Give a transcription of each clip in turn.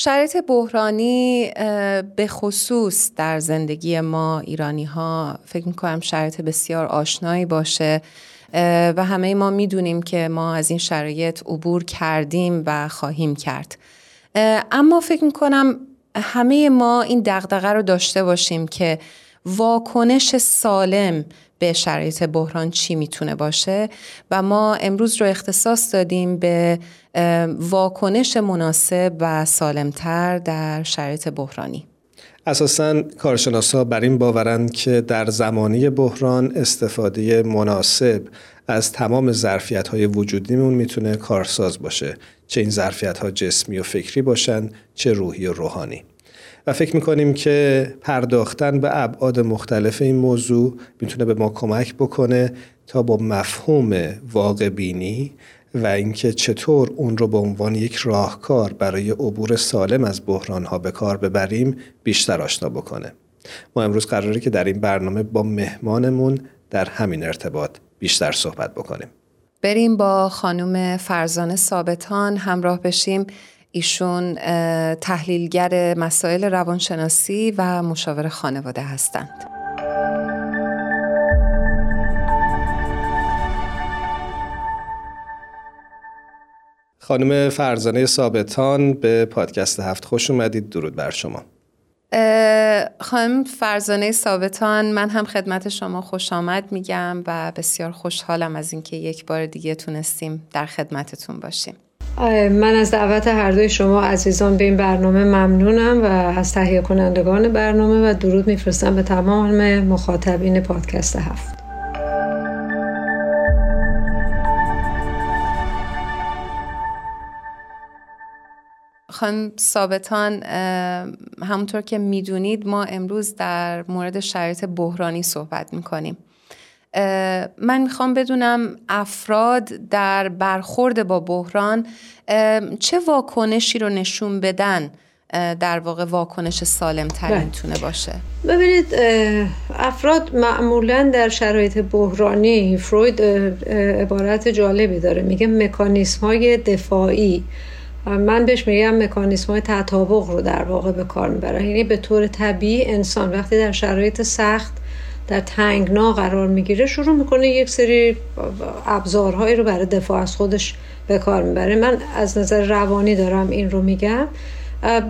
شرایط بحرانی به خصوص در زندگی ما ایرانی ها فکر می‌کنم شرایط بسیار آشنایی باشه. و همه ما می‌دونیم که ما از این شرایط عبور کردیم و خواهیم کرد. اما فکر می‌کنم همه ما این دغدغه رو داشته باشیم که واکنش سالم به شرایط بحران چی می‌تونه باشه. و ما امروز رو اختصاص دادیم به واکنش مناسب و سالمتر در شرایط بحرانی. اساسا کارشناسا بر این باورند که در زمانی بحران استفاده مناسب از تمام ظرفیت های وجودیمون می‌تونه کارساز باشه. چه این ظرفیت ها جسمی و فکری باشن چه روحی و روحانی. و فکر می‌کنیم که پرداختن به ابعاد مختلف این موضوع می‌تونه به ما کمک بکنه تا با مفهوم واقع بینی و اینکه چطور اون رو به عنوان یک راهکار برای عبور سالم از بحران ها به کار ببریم بیشتر آشنا بکنه. ما امروز قراره که در این برنامه با مهمانمون در همین ارتباط بیشتر صحبت بکنیم. بریم با خانم فرزانه ثابتان همراه بشیم. ایشون تحلیلگر مسائل روانشناسی و مشاور خانواده هستند. خانم فرزانه ثابتان به پادکست هفت خوش اومدید. درود بر شما. خانم فرزانه ثابتان من هم خدمت شما خوش آمد میگم و بسیار خوشحالم از اینکه یک بار دیگه تونستیم در خدمتتون باشیم. من از دعوت هر دوی شما عزیزان به این برنامه ممنونم و از تهیه کنندگان برنامه و درود میفرستم به تمام مخاطبین پادکست هفت. خانم ثابتان همونطور که می‌دونید ما امروز در مورد شرایط بحرانی صحبت می‌کنیم. من می‌خوام بدونم افراد در برخورد با بحران چه واکنشی رو نشون بدن در واقع واکنش سالم ترین بله. تونه باشه؟ ببینید افراد معمولا در شرایط بحرانی فروید عبارت جالبی داره. میگه مکانیسم های دفاعی من بهش میگم مکانیسم های تطابق رو در واقع به کار می‌بره. یعنی به طور طبیعی انسان وقتی در شرایط سخت در تنگنا قرار می‌گیره شروع می‌کنه یک سری ابزارهایی رو برای دفاع از خودش به کار می‌بره. من از نظر روانی دارم این رو میگم.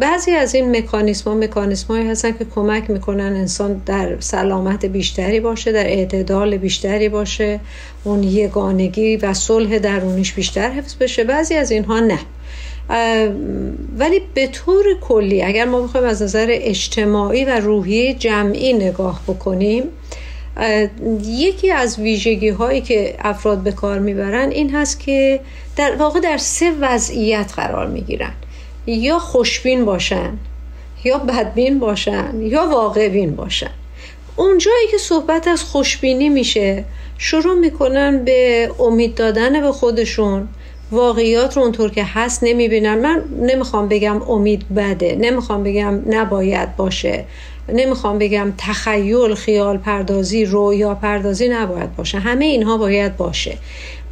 بعضی از این مکانیسم ها مکانیسم هایی هستن که کمک می‌کنن انسان در سلامت بیشتری باشه در اعتدال بیشتری باشه اون یگانگی و صلح درونیش بیشتر حفظ بشه. بعضی از اینها نه. ولی به طور کلی اگر ما بخوایم از نظر اجتماعی و روحی جمعی نگاه بکنیم یکی از ویژگی هایی که افراد به کار می‌برن این هست که در واقع در سه وضعیت قرار می‌گیرن. یا خوشبین باشن یا بدبین باشن یا واقعبین باشن. اونجایی که صحبت از خوشبینی میشه شروع می‌کنن به امید دادن به خودشون واقعیات رو اونطور که هست نمی‌بینن. من نمی‌خوام بگم امید بده نمی‌خوام بگم نباید باشه. نمی‌خوام بگم تخیل خیال پردازی رویا پردازی نباید باشه. همه اینها باید باشه.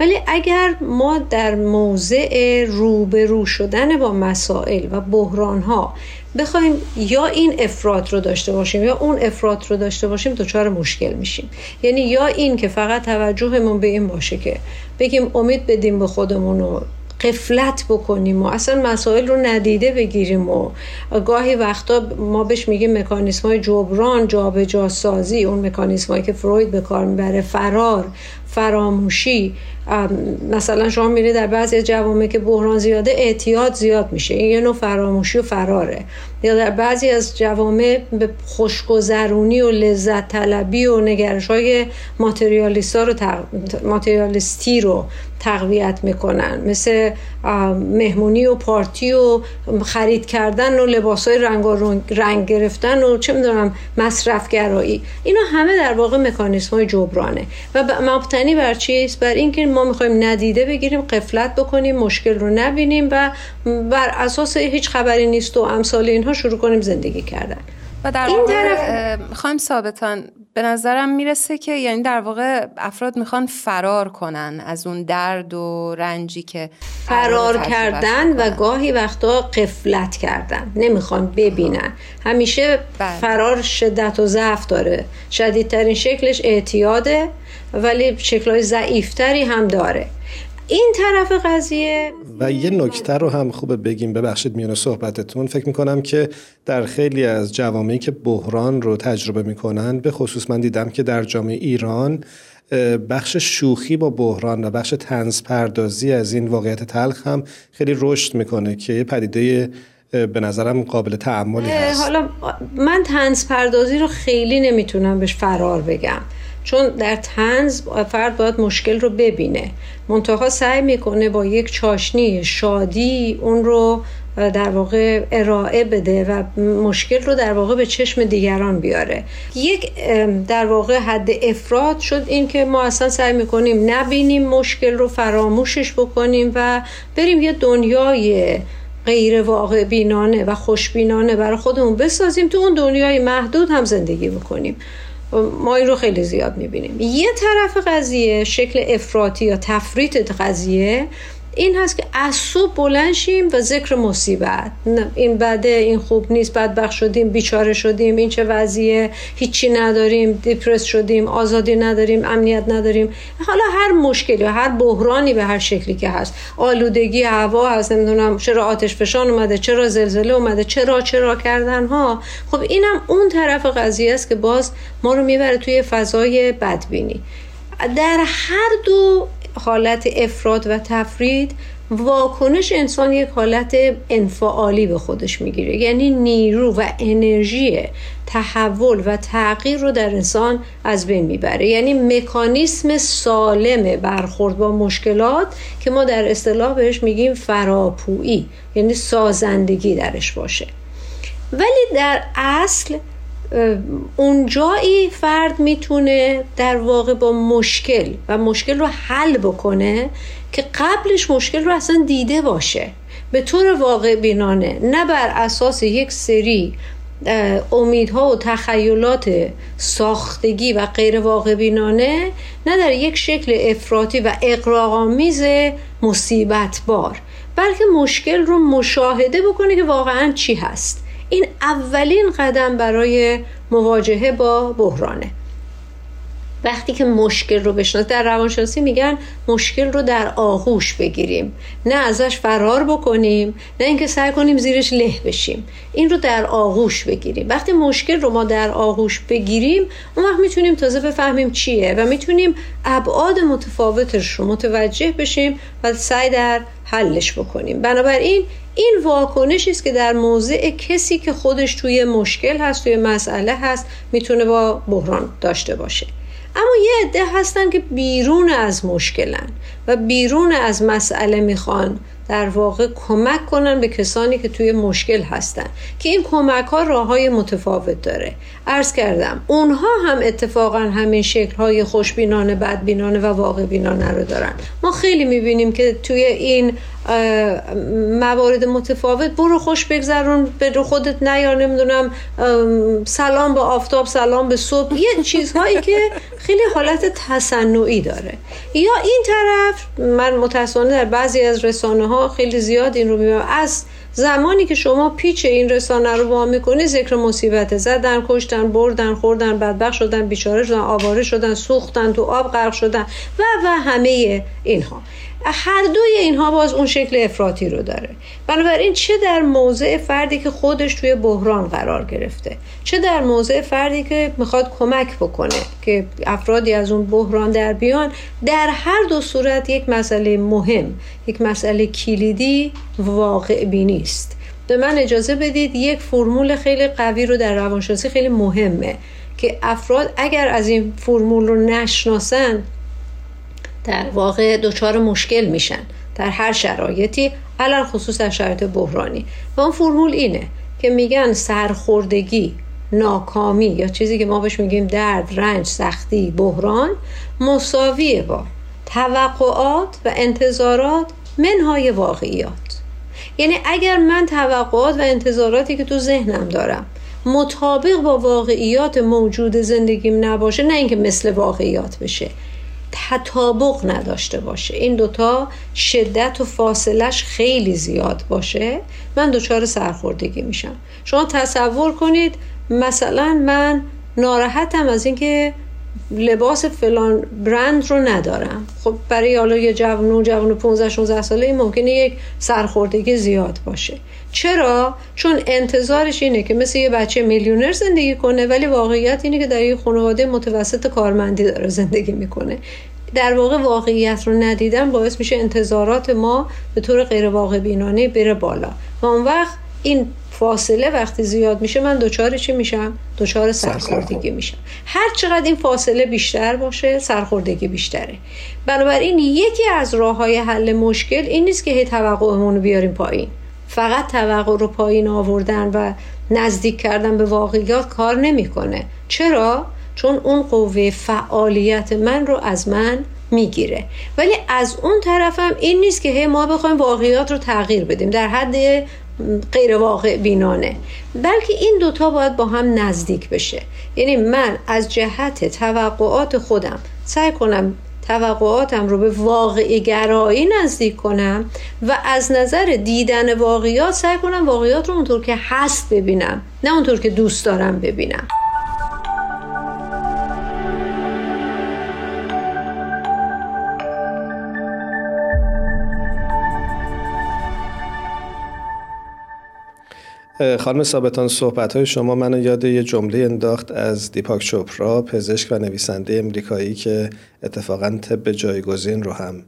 ولی اگر ما در موضع روبرو شدن با مسائل و بحران ها بخوایم یا این افراد رو داشته باشیم یا اون افراد رو داشته باشیم دچار مشکل میشیم. یعنی یا این که فقط توجهمون به این باشه که بگیم امید بدیم به خودمون و قفلت بکنیم و اصلا مسائل رو ندیده بگیریم و گاهی وقتا ما بهش میگیم مکانیسم های جبران جابجا سازی. اون مکانیسم هایی که فروید به کار می‌بره فرار. فراموشی مثلا شما میرید در بعضی جوامع که بحران زیاده اعتیاد زیاد میشه. این یه نوع فراموشی و فراره. یا در بعضی از جوامع به خوشگذرونی و لذت طلبی و نگرش های ماتریالیستا رو ماتریالیستی رو تقویت می‌کنن. مثل مهمونی و پارتی و خرید کردن و لباس های رنگ رنگ گرفتن و چه می‌دونم مصرف گرایی اینا همه در واقع مکانیسم های جبرانه. و مبتنی بر چیست بر اینکه ما می‌خوایم ندیده بگیریم قفلت بکنیم مشکل رو نبینیم و بر اساس هیچ خبری نیست و امثال اینها شروع کنیم زندگی کردن. و در این طرف خواهیم ثابتان به نظرم می‌رسه که یعنی در واقع افراد می‌خوان فرار کنن از اون درد و رنجی که فرار کردن و گاهی وقتا قفلت کردن. نمی‌خوان ببینن. همیشه بله. فرار شدت و ضعف داره. شدیدترین شکلش اعتیاده ولی شکلهای ضعیفتری هم داره. این طرف قضیه و یه نکته رو هم خوبه بگیم. ببخشید میون صحبتتون. فکر می‌کنم که در خیلی از جوامعی که بحران رو تجربه می‌کنن به خصوص من دیدم که در جامعه ایران بخش شوخی با بحران و بخش تنز پردازی از این واقعیت تلخ هم خیلی رشد می‌کنه که یه پدیده به نظرم قابل تعملی هست. حالا من تنز پردازی رو خیلی نمی‌تونم بهش فرار بگم. چون در تنز فرد باید مشکل رو ببینه. منتها سعی می‌کنه با یک چاشنی شادی اون رو در واقع ارائه بده و مشکل رو در واقع به چشم دیگران بیاره. یک در واقع حد افراد شد این که ما اصلا سعی می‌کنیم نبینیم مشکل رو فراموشش بکنیم و بریم یه دنیای غیر واقع بینانه و خوشبینانه برای خودمون بسازیم تو اون دنیای محدود هم زندگی بکنیم. ما این رو خیلی زیاد می‌بینیم. یه طرف قضیه شکل افراطی یا تفریط قضیه این هست که صبح بلند شیم و ذکر مصیبت. این بده این خوب نیست بدبخ شدیم بیچاره شدیم این چه وضعیه هیچی نداریم دیپرس شدیم آزادی نداریم امنیت نداریم. حالا هر مشکلی هر بحرانی به هر شکلی که هست. آلودگی هوا هست نمی‌دونم چرا آتش فشان اومده چرا زلزله اومده چرا چرا کردن ها خب اینم اون طرف قضیه است که باز ما رو می‌بره توی فضای بدبینی. در هر دو حالت افراد و تفرید واکنش انسان یک حالت انفعالی به خودش می‌گیره. یعنی نیرو و انرژی تحول و تغییر رو در انسان از بین می‌بره. یعنی مکانیسم سالم برخورد با مشکلات که ما در اصطلاح بهش میگیم فراپویی یعنی سازندگی درش باشه. ولی در اصل اونجایی فرد می‌تونه در واقع با مشکل و مشکل رو حل بکنه که قبلش مشکل رو اصلا دیده باشه. به طور واقع بینانه نه بر اساس یک سری امیدها و تخیلات ساختگی و غیر واقع بینانه نه در یک شکل افراطی و اقراغامیز مصیبت بار بلکه مشکل رو مشاهده بکنه که واقعا چی هست. این اولین قدم برای مواجهه با بحرانه. وقتی که مشکل رو بشناس در روانشناسی میگن مشکل رو در آغوش بگیریم. نه ازش فرار بکنیم نه اینکه سعی کنیم زیرش له بشیم. این رو در آغوش بگیریم. وقتی مشکل رو ما در آغوش بگیریم اون وقت می‌تونیم تازه بفهمیم چیه و می‌تونیم ابعاد متفاوتش رو متوجه بشیم و سعی در حلش بکنیم. بنابراین این واکنشی است که در موضع کسی که خودش توی مشکل هست توی مسئله هست می‌تونه با بحران داشته باشه. اما یه عده هستن که بیرون از مشکلن و بیرون از مسئله می‌خوان در واقع کمک کنن به کسانی که توی مشکل هستن. که این کمک ها راه های متفاوت داره. ارز کردم اونها هم اتفاقا همین شکل های خوشبینانه بدبینانه و واقع بینانه رو دارن. ما خیلی می‌بینیم که توی این موارد متفاوت برو خوش بگذرون به خودت نیار نمی‌دونم سلام به آفتاب سلام به صبح. یه چیزهایی که خیلی حالت تصنعی داره. یا این طرف من متاسفانه در بعضی از رسانه ها خیلی زیاد این رو می‌بینم. از زمانی که شما پیچ این رسانه رو با می‌کنی ذکر مصیبت. زدن کشتن بردن خوردن بدبخ شدن بیچاره شدن آواره شدن سوختن تو آب غرق شدن و و همه اینها. هر دوی اینها باز اون شکل افراطی رو داره. بنابراین چه در موضع فردی که خودش توی بحران قرار گرفته چه در موضع فردی که می‌خواد کمک بکنه که افرادی از اون بحران در بیان در هر دو صورت یک مسئله مهم یک مسئله کلیدی واقع بینی است. به من اجازه بدید یک فرمول خیلی قوی رو در روانشناسی خیلی مهمه که افراد اگر از این فرمول رو نشناسن در واقع دچار مشکل میشن در هر شرایطی علل خصوص در شرایط بحرانی. و اون فرمول اینه که میگن سرخوردگی ناکامی یا چیزی که ما بهش میگیم درد رنج سختی بحران مساویه با توقعات و انتظارات منهای واقعیات. یعنی اگر من توقعات و انتظاراتی که تو ذهنم دارم مطابق با واقعیات موجود زندگیم نباشه نه اینکه مثل واقعیات بشه. تطابق نداشته باشه. این دوتا شدت و فاصلش خیلی زیاد باشه. من دچار سرخوردگی میشم. شما تصور کنید مثلا من ناراحتم از اینکه لباس فلان برند رو ندارم. خب برای حالا یه جوون جوون 15 16 ساله ممکنه یک سرخوردگی زیاد باشه. چرا؟ چون انتظارش اینه که مثل یه بچه میلیونر زندگی کنه ولی واقعیت اینه که در یه خانواده متوسط کارمندی داره زندگی می‌کنه. در واقع واقعیت رو ندیدن باعث میشه انتظارات ما به طور غیر واقع بینانه بره بالا. و اون وقت این فاصله وقتی زیاد میشه من دچار چی میشم؟ دچار سرخوردگی میشم. هر چقدر این فاصله بیشتر باشه سرخوردگی بیشتره. بنابراین یکی از راه های حل مشکل این نیست که هی توقعمون رو بیاریم پایین. فقط توقع رو پایین آوردن و نزدیک کردن به واقعیات کار نمی‌کنه. چرا؟ چون اون قوه فعالیت من رو از من می‌گیره. ولی از اون طرفم این نیست که هی ما بخوایم واقعیات رو تغییر بدیم. در حد غیر واقع بینانه. بلکه این دوتا باید با هم نزدیک بشه. یعنی من از جهت توقعات خودم سعی کنم توقعاتم رو به واقعی گرایی نزدیک کنم و از نظر دیدن واقعیات سعی کنم واقعیات رو اونطور که هست ببینم نه اونطور که دوست دارم ببینم. خانم ثابتان صحبت های شما منو یاد یه جمله انداخت از دیپاک چوپرا پزشک و نویسنده امریکایی که اتفاقا طب جایگزین رو هم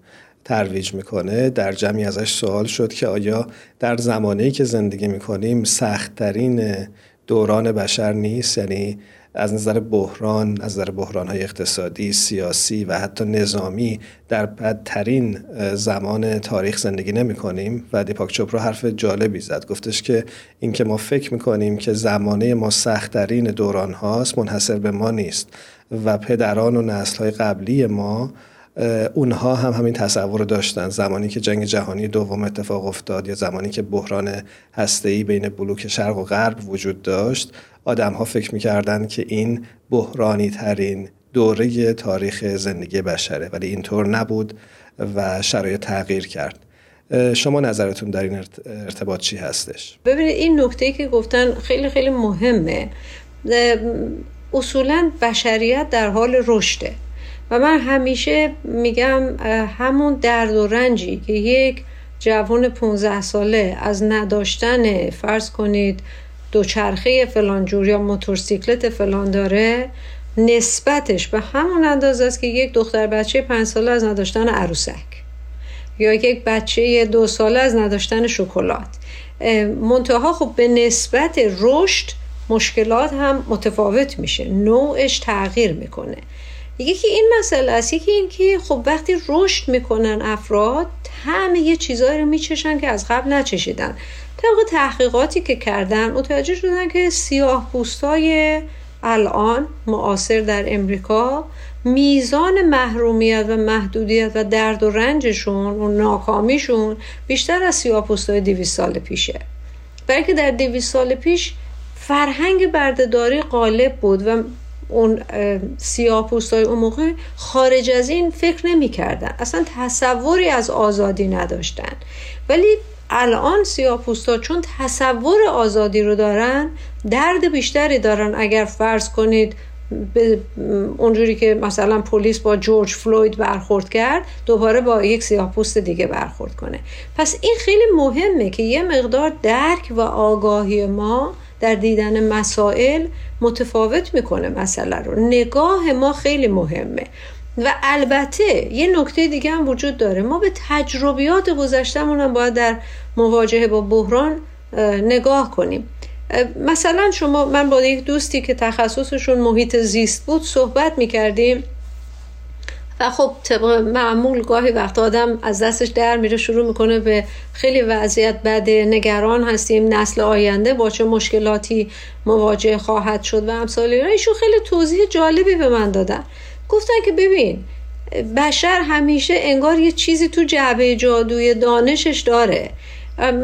ترویج می‌کنه. در جمعی ازش سوال شد که آیا در زمانی که زندگی می‌کنیم سختترین دوران بشر نیست؟ یعنی از نظر بحران از نظر بحران های اقتصادی سیاسی و حتی نظامی در بدترین زمان تاریخ زندگی نمی کنیم و دیپاک چوپرا حرف جالبی زد. گفتش که اینکه ما فکر می‌کنیم که زمانه ما سختترین دوران هاست منحصر به ما نیست و پدران و نسل های قبلی ما اونها هم همین تصور رو داشتن. زمانی که جنگ جهانی دوم اتفاق افتاد یا زمانی که بحران هسته‌ای بین بلوک شرق و غرب وجود داشت آدم ها فکر می‌کردن که این بحرانی ترین دوره تاریخ زندگی بشره ولی اینطور نبود و شرایط تغییر کرد. شما نظرتون در این ارتباط چی هستش؟ ببینید این نکته که گفتن خیلی خیلی مهمه. اصولا بشریت در حال رشده. و من همیشه میگم همون درد و رنجی که یک جوان 15 ساله از نداشتن فرض کنید دوچرخه فلان جور یا موتورسیکلت فلان داره نسبتش به همون اندازه است که یک دختر بچه پنج ساله از نداشتن عروسک یا یک بچه دو ساله از نداشتن شکلات. منتها خب به نسبت رشد مشکلات هم متفاوت میشه نوعش تغییر می‌کنه. یکی این مسئله است. یکی این که خب وقتی رشد می‌کنن افراد همه یه چیزایی رو میچشن که از قبل نچشیدن. طبق تحقیقاتی که کردن متوجه شدن که سیاه پوستای الان معاصر در امریکا میزان محرومیت و محدودیت و درد و رنجشون و ناکامیشون بیشتر از سیاه پوستای دیویس سال پیشه. بلکه در دیویس سال پیش فرهنگ بردهداری غالب بود و اون سیاه پوستای اون موقع خارج از این فکر نمی کردن. اصلا تصوری از آزادی نداشتن. ولی الان سیاپوستا چون تصور آزادی رو دارن درد بیشتری دارن. اگر فرض کنید به اونجوری که مثلا پلیس با جورج فلوید برخورد کرد دوباره با یک سیاهپوست دیگه برخورد کنه. پس این خیلی مهمه که یه مقدار درک و آگاهی ما در دیدن مسائل متفاوت می‌کنه مسئله رو. نگاه ما خیلی مهمه. و البته یه نکته دیگه هم وجود داره. ما به تجربیات گذشتمون هم باید در مواجهه با بحران نگاه کنیم. مثلا شما من با یک دوستی که تخصصشون محیط زیست بود صحبت می‌کردیم و خب طبق معمول گاهی وقت آدم از دستش در میره شروع می‌کنه به خیلی وضعیت بده نگران هستیم. نسل آینده با چه مشکلاتی مواجه خواهد شد و امثال ایشون خیلی توضیح جالبی به من دادن. گفتن که ببین بشر همیشه انگار یه چیزی تو جعبه جادوی دانشش داره.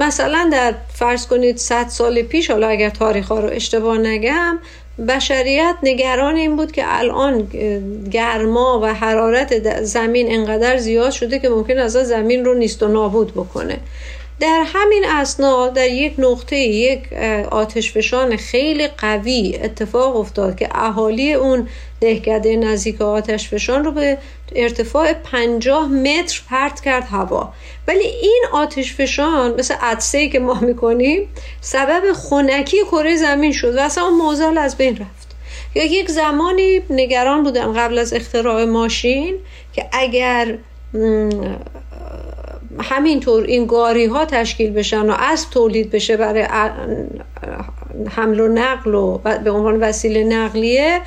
مثلا در فرض کنید 100 سال پیش حالا اگر تاریخ ها رو اشتباه نگم بشریت نگران این بود که الان گرما و حرارت زمین انقدر زیاد شده که ممکن از زمین رو نیست و نابود بکنه. در همین اسنا در یک نقطه یک آتشفشان خیلی قوی اتفاق افتاد که اهالی اون دهکده نزدیک آتشفشان رو به ارتفاع 50 متر پرت کرد هوا. ولی این آتشفشان مثل عدسه که ما می‌کنیم سبب خونکی کره زمین شد و اصلا اون موزل از بین رفت. یا یک زمانی نگران بودن قبل از اختراع ماشین که اگر همینطور این گاری ها تشکیل بشن و اسب تولید بشه برای حمل و نقل و به عنوان وسیله نقلیه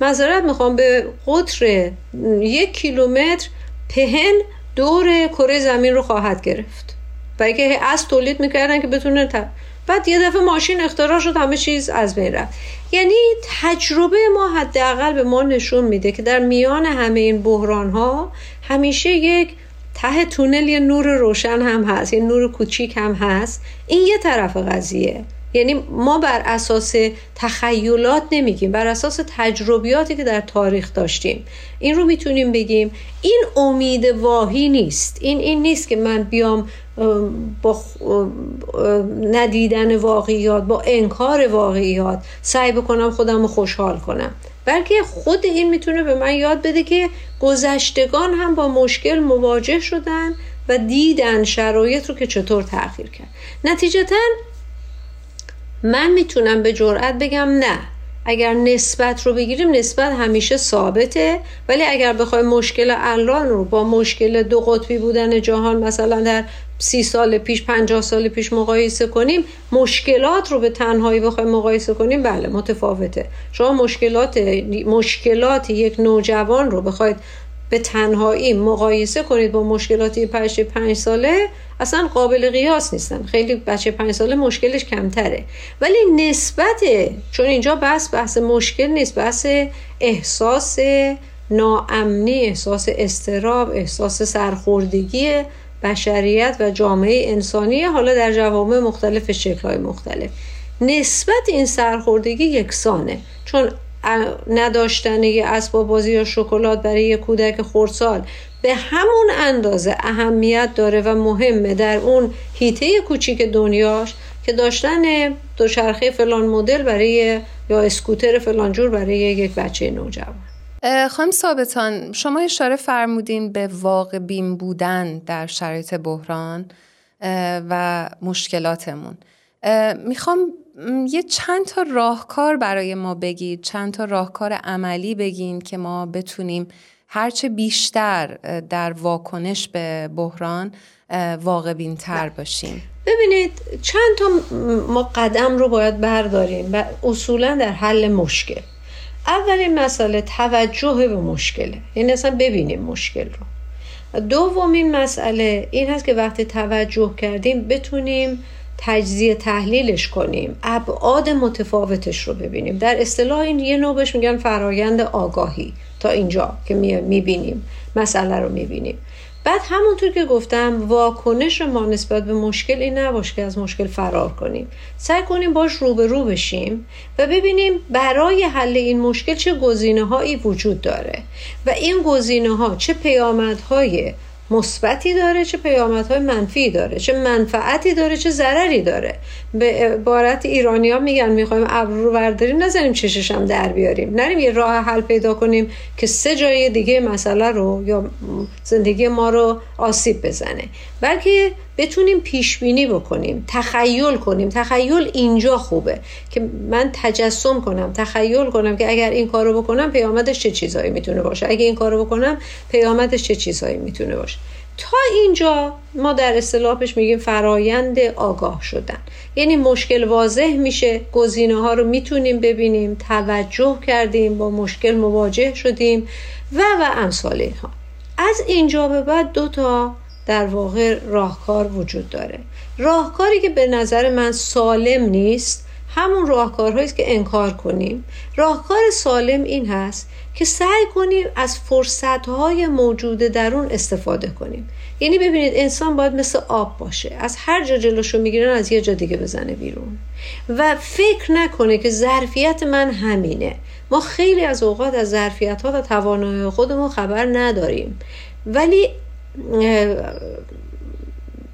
مذارت می‌خوام به قطر یک کیلومتر پهن دور کره زمین رو خواهد گرفت برای که اسب تولید می‌کردن که بتونه بعد یه دفعه ماشین اختراع شد همه چیز از بین رفت. یعنی تجربه ما حداقل به ما نشون میده که در میان همه این بحران ها همیشه یک ته تونل یه نور روشن هم هست یه نور کوچیک هم هست. این یه طرف قضیه. یعنی ما بر اساس تخیلات نمیگیم بر اساس تجربیاتی که در تاریخ داشتیم. این رو می‌تونیم بگیم. این امید واهی نیست. این این نیست که من بیام با ندیدن واقعیات با انکار واقعیات سعی بکنم خودم رو خوشحال کنم. بلکه خود این می‌تونه به من یاد بده که گذشتگان هم با مشکل مواجه شدن و دیدن شرایط رو که چطور تغییر کرد. نتیجتا من می‌تونم به جرئت بگم نه. اگر نسبت رو بگیریم نسبت همیشه ثابته. ولی اگر بخوایم مشکل الان رو با مشکل دو قطبی بودن جهان مثلا در سی سال پیش پنجاه سال پیش مقایسه کنیم مشکلات رو به تنهایی بخوایم مقایسه کنیم بله متفاوته. شما مشکلات مشکلات یک نوجوان رو بخواید به تنهایی مقایسه کنید با مشکلاتی بچه پنج ساله اصلا قابل قیاس نیستن. خیلی بچه پنج ساله مشکلش کمتره. ولی نسبت چون اینجا بحث بحث مشکل نیست بحث احساس ناامنی احساس استراب احساس سرخوردگی بشریت و جامعه انسانی حالا در جوامع مختلف شکلهای مختلف. نسبت این سرخوردگی یکسانه. چون نداشتن یه اسباب بازی یا شکلات برای یه کودک خردسال. به همون اندازه اهمیت داره و مهمه در اون هیته کوچیک دنیاش که داشتن دوچرخه فلان مدل برای یا اسکوتر فلان جور برای یک بچه نوجوان. خانم ثابتان شما اشاره فرمودین به واقع بین بودن در شرایط بحران و مشکلاتمون. می‌خوام یه چند تا راهکار برای ما بگید چند تا راهکار عملی بگین که ما بتونیم هرچه بیشتر در واکنش به بحران واقع تر باشیم. ببینید چند تا ما قدم رو باید برداریم و اصولا در حل مشکل. اولین مسئله توجه به مشکله. یعنی اصلا ببینیم مشکل رو. دومین مسئله این هست که وقتی توجه کردیم بتونیم تجزیه تحلیلش کنیم ابعاد متفاوتش رو ببینیم. در اصطلاح این یه نوع بهش میگن فرایند آگاهی. تا اینجا که می‌بینیم مسئله رو می‌بینیم. بعد همونطور که گفتم واکنش ما نسبت به مشکل این نباشه که از مشکل فرار کنیم. سعی کنیم باش روبرو بشیم و ببینیم برای حل این مشکل چه گزینه هایی وجود داره و این گزینه ها چه پیامدهای مثبتی داره چه پیامدهای منفی داره چه منفعتی داره چه ضرری داره. به عبارت ایرانی ها میگن می‌خوایم ابرو رو برداریم نزنیم چشش هم در بیاریم. نریم یه راه حل پیدا کنیم که سه جای دیگه مسئله رو یا زندگی ما رو آسیب بزنه. بلکه بتونیم پیش بینی بکنیم تخیل کنیم. تخیل اینجا خوبه که من تجسم کنم تخیل کنم که اگر این کارو بکنم پیامدش چه چیزایی می‌تونه باشه. اگر این کارو بکنم پیامدش چه چیزایی می‌تونه باشه. تا اینجا ما در اصطلاحش میگیم فرایند آگاه شدن. یعنی مشکل واضح میشه گزینه ها رو می‌تونیم ببینیم توجه کردیم با مشکل مواجه شدیم و و امثال اینها. از اینجا به بعد دو تا در واقع راهکار وجود داره. راهکاری که به نظر من سالم نیست همون راهکارهایی که انکار کنیم. راهکار سالم این هست که سعی کنیم از فرصتهای موجود درون استفاده کنیم. یعنی ببینید انسان باید مثل آب باشه. از هر جا جلوشو می‌گیرن از یه جا دیگه بزنه بیرون. و فکر نکنه که ظرفیت من همینه. ما خیلی از اوقات از ظرفیت ها و توانایی خودمون خبر نداریم. ولی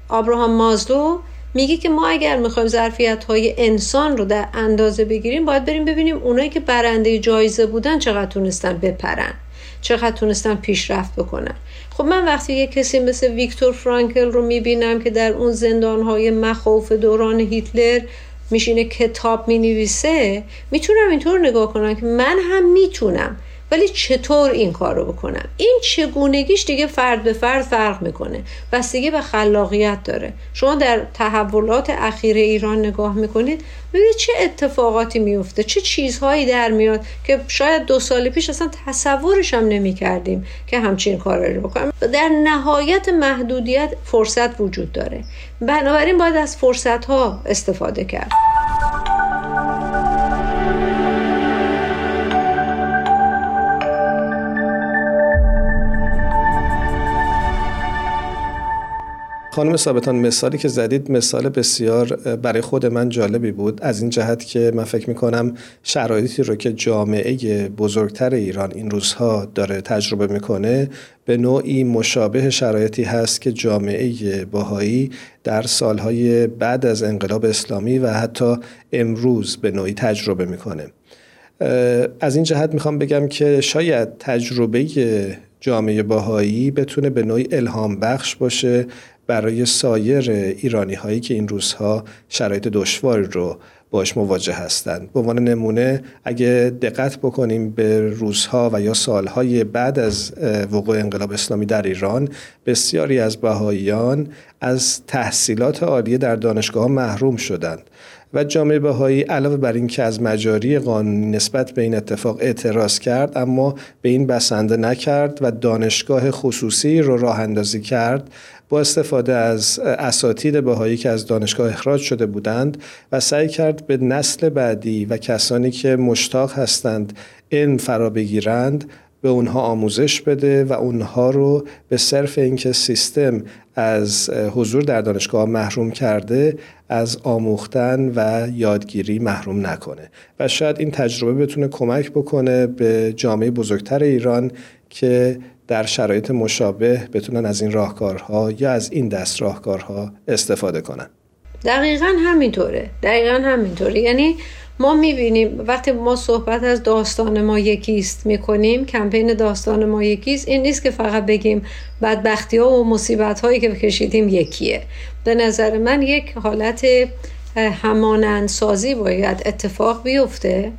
آبراهام مازلو میگه که ما اگر می‌خوایم ظرفیت های انسان رو در اندازه بگیریم باید بریم ببینیم اونایی که برنده جایزه بودن چقدر تونستن بپرن چقدر تونستن پیشرفت بکنن. خب من وقتی یه کسی مثل ویکتور فرانکل رو می‌بینم که در اون زندانهای مخوف دوران هیتلر میشینه کتاب می‌نویسه می‌تونم اینطور نگاه کنم که من هم می‌تونم ولی چطور این کار رو بکنم؟ این چگونگیش دیگه فرد به فرد فرق می‌کنه. بستگی به خلاقیت داره. شما در تحولات اخیر ایران نگاه می‌کنید ببینید چه اتفاقاتی میفته چه چیزهایی در میاد که شاید دو سال پیش اصلا تصورش هم نمی کردیم که همچین کار رو بکنم. در نهایت محدودیت فرصت وجود داره. بنابراین باید از فرصت ها استفاده کرد. خانم ثابتان مثالی که زدید مثال بسیار برای خود من جالبی بود. از این جهت که من فکر می‌کنم شرایطی رو که جامعه بزرگتر ایران این روزها داره تجربه می‌کنه به نوعی مشابه شرایطی هست که جامعه باهایی در سالهای بعد از انقلاب اسلامی و حتی امروز به نوعی تجربه می‌کنه. از این جهت می‌خوام بگم که شاید تجربه جامعه باهایی بتونه به نوعی الهام بخش باشه برای سایر ایرانی هایی که این روزها شرایط دشواری رو باش مواجه هستند. به عنوان نمونه اگه دقت بکنیم به روزها و یا سالهای بعد از وقوع انقلاب اسلامی در ایران بسیاری از بهاییان از تحصیلات عالیه در دانشگاه محروم شدند و جامعه بهایی علاوه بر اینکه از مجاری قانونی نسبت به این اتفاق اعتراض کرد اما به این بسنده نکرد و دانشگاه خصوصی رو راه اندازی کرد با استفاده از اساتید بهایی که از دانشگاه اخراج شده بودند و سعی کرد به نسل بعدی و کسانی که مشتاق هستند علم فرا بگیرند به اونها آموزش بده و اونها رو به صرف اینکه سیستم از حضور در دانشگاه محروم کرده از آموختن و یادگیری محروم نکنه. و شاید این تجربه بتونه کمک بکنه به جامعه بزرگتر ایران که در شرایط مشابه بتونن از این راهکارها یا از این دست راهکارها استفاده کنن. دقیقا همینطوره. دقیقا همینطوره. یعنی ما می‌بینیم وقتی ما صحبت از داستان ما یکیست می‌کنیم کمپین داستان ما یکیست این نیست که فقط بگیم بدبختی ها و مصیبت هایی که کشیدیم یکیه. به نظر من یک حالت همانندسازی باید اتفاق بیفته.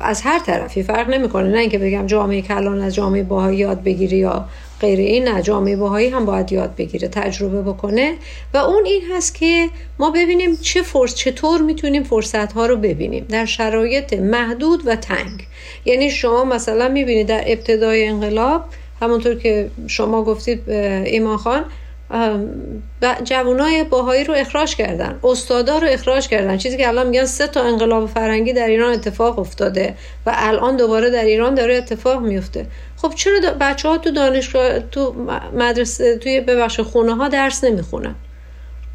از هر طرفی فرق نمی‌کنه. نه اینکه بگم جامعه کلان از جامعه باهایی یاد بگیری یا غیر این نه جامعه باهایی هم باید یاد بگیره تجربه بکنه. و اون این هست که ما ببینیم چه فرص چطور می‌تونیم فرصت ها رو ببینیم. در شرایط محدود و تنگ. یعنی شما مثلا می‌بینید در ابتدای انقلاب همونطور که شما گفتید ایمان خان جوانای باهایی رو اخراج کردن. استادا رو اخراج کردن. چیزی که الان میگن سه تا انقلاب فرنگی در ایران اتفاق افتاده و الان دوباره در ایران داره اتفاق میفته. خب چرا بچه ها تو دانشگاه تو مدرسه توی ببخش خونه ها درس نمی‌خونن؟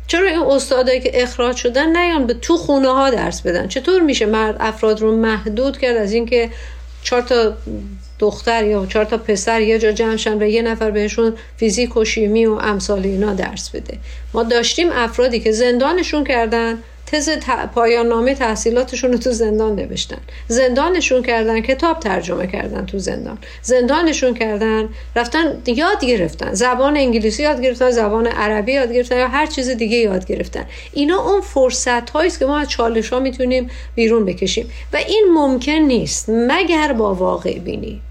چرا این استادایی که اخراج شدن نیان به تو خونه ها درس بدن؟ چطور میشه مرد افراد رو محدود کرد از اینکه چهار تا دختر یا چهار تا پسر یه جا جمع و یه نفر بهشون فیزیک و شیمی و امثال اینا درس بده. ما داشتیم افرادی که زندانشون کردن تز پایان نامه تحصیلاتشون رو تو زندان نوشتن. زندانشون کردن کتاب ترجمه کردن تو زندان. زندانشون کردن رفتن یاد گرفتن. زبان انگلیسی یاد گرفتن زبان عربی یاد گرفتن یا هر چیز دیگه یاد گرفتن. اینا اون فرصت است که ما از چالش ها می‌تونیم بیرون بکشیم. و این ممکن نیست. مگر با واقع بینی.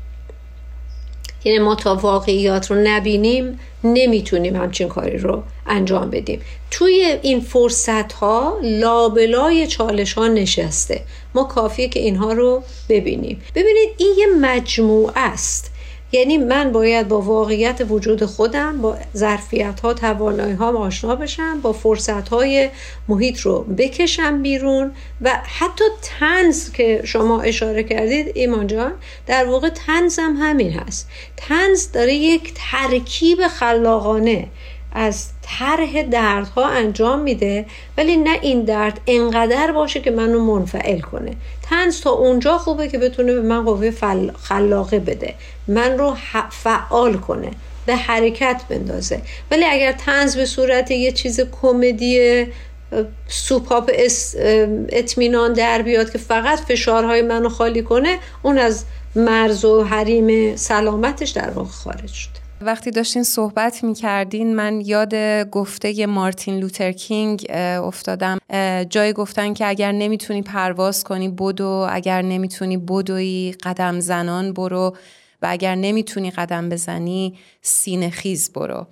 یعنی ما تا واقعیات رو نبینیم نمی‌تونیم همچین کاری رو انجام بدیم. توی این فرصت ها لابلای چالش ها نشسته. ما کافیه که اینها رو ببینیم. ببینید این یه مجموعه است. یعنی من باید با واقعیت وجود خودم با ظرفیت ها توانایی ها آشنا بشم با فرصت های محیط رو بکشم بیرون و حتی تنز که شما اشاره کردید ایمان جان در واقع تنز هم همین هست. تنز داره یک ترکیب خلاقانه. از طرح دردها انجام میده ولی نه این درد انقدر باشه که منو منفعل کنه. تنز تا اونجا خوبه که بتونه به من قوه خلاقه بده. من رو فعال کنه به حرکت بندازه. ولی اگر تنز به صورت یه چیز کمدی سوپاپ اطمینان در بیاد که فقط فشارهای منو خالی کنه اون از مرز و حریم سلامتش در واقع خارج شده. وقتی داشتین صحبت می کردین من یاد گفته مارتین لوتر کینگ افتادم. جای گفتن که اگر نمی‌تونی پرواز کنی بدو. اگر نمی‌تونی بدوی قدم زنان برو. و اگر نمی‌تونی قدم بزنی سینه خیز برو.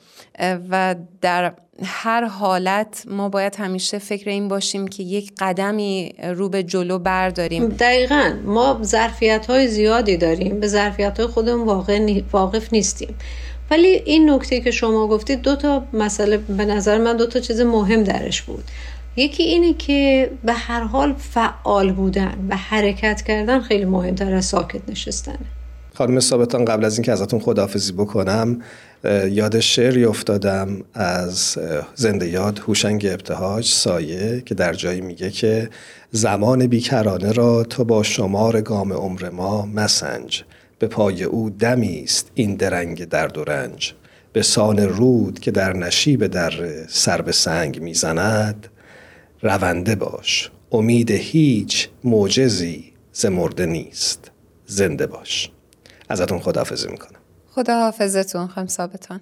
و در هر حالت ما باید همیشه فکر این باشیم که یک قدمی رو به جلو برداریم. دقیقا. ما ظرفیت های زیادی داریم. به ظرفیت های خودمون واقع واقف نیستیم. ولی این نکته که شما گفتید دو تا مسئله به نظر من دو تا چیز مهم درش بود. یکی اینه که به هر حال فعال بودن و حرکت کردن خیلی مهمتر از ساکت نشستنه خانم ثابتان قبل از اینکه ازتون خداحافظی بکنم یاد شعری افتادم از زنده یاد هوشنگ ابتهاج سایه که در جایی میگه که زمان بیکرانه را تو با شمار گام عمر ما مسنج. به پای او دمی است این درنگ درد و رنج. به سان رود که در نشیب در سر به سنگ می‌زند رونده باش. امید هیچ معجزی ز مرده نیست. زنده باش. ازتون خداحافظی می‌کنم. خداحافظتون خم ثابتان.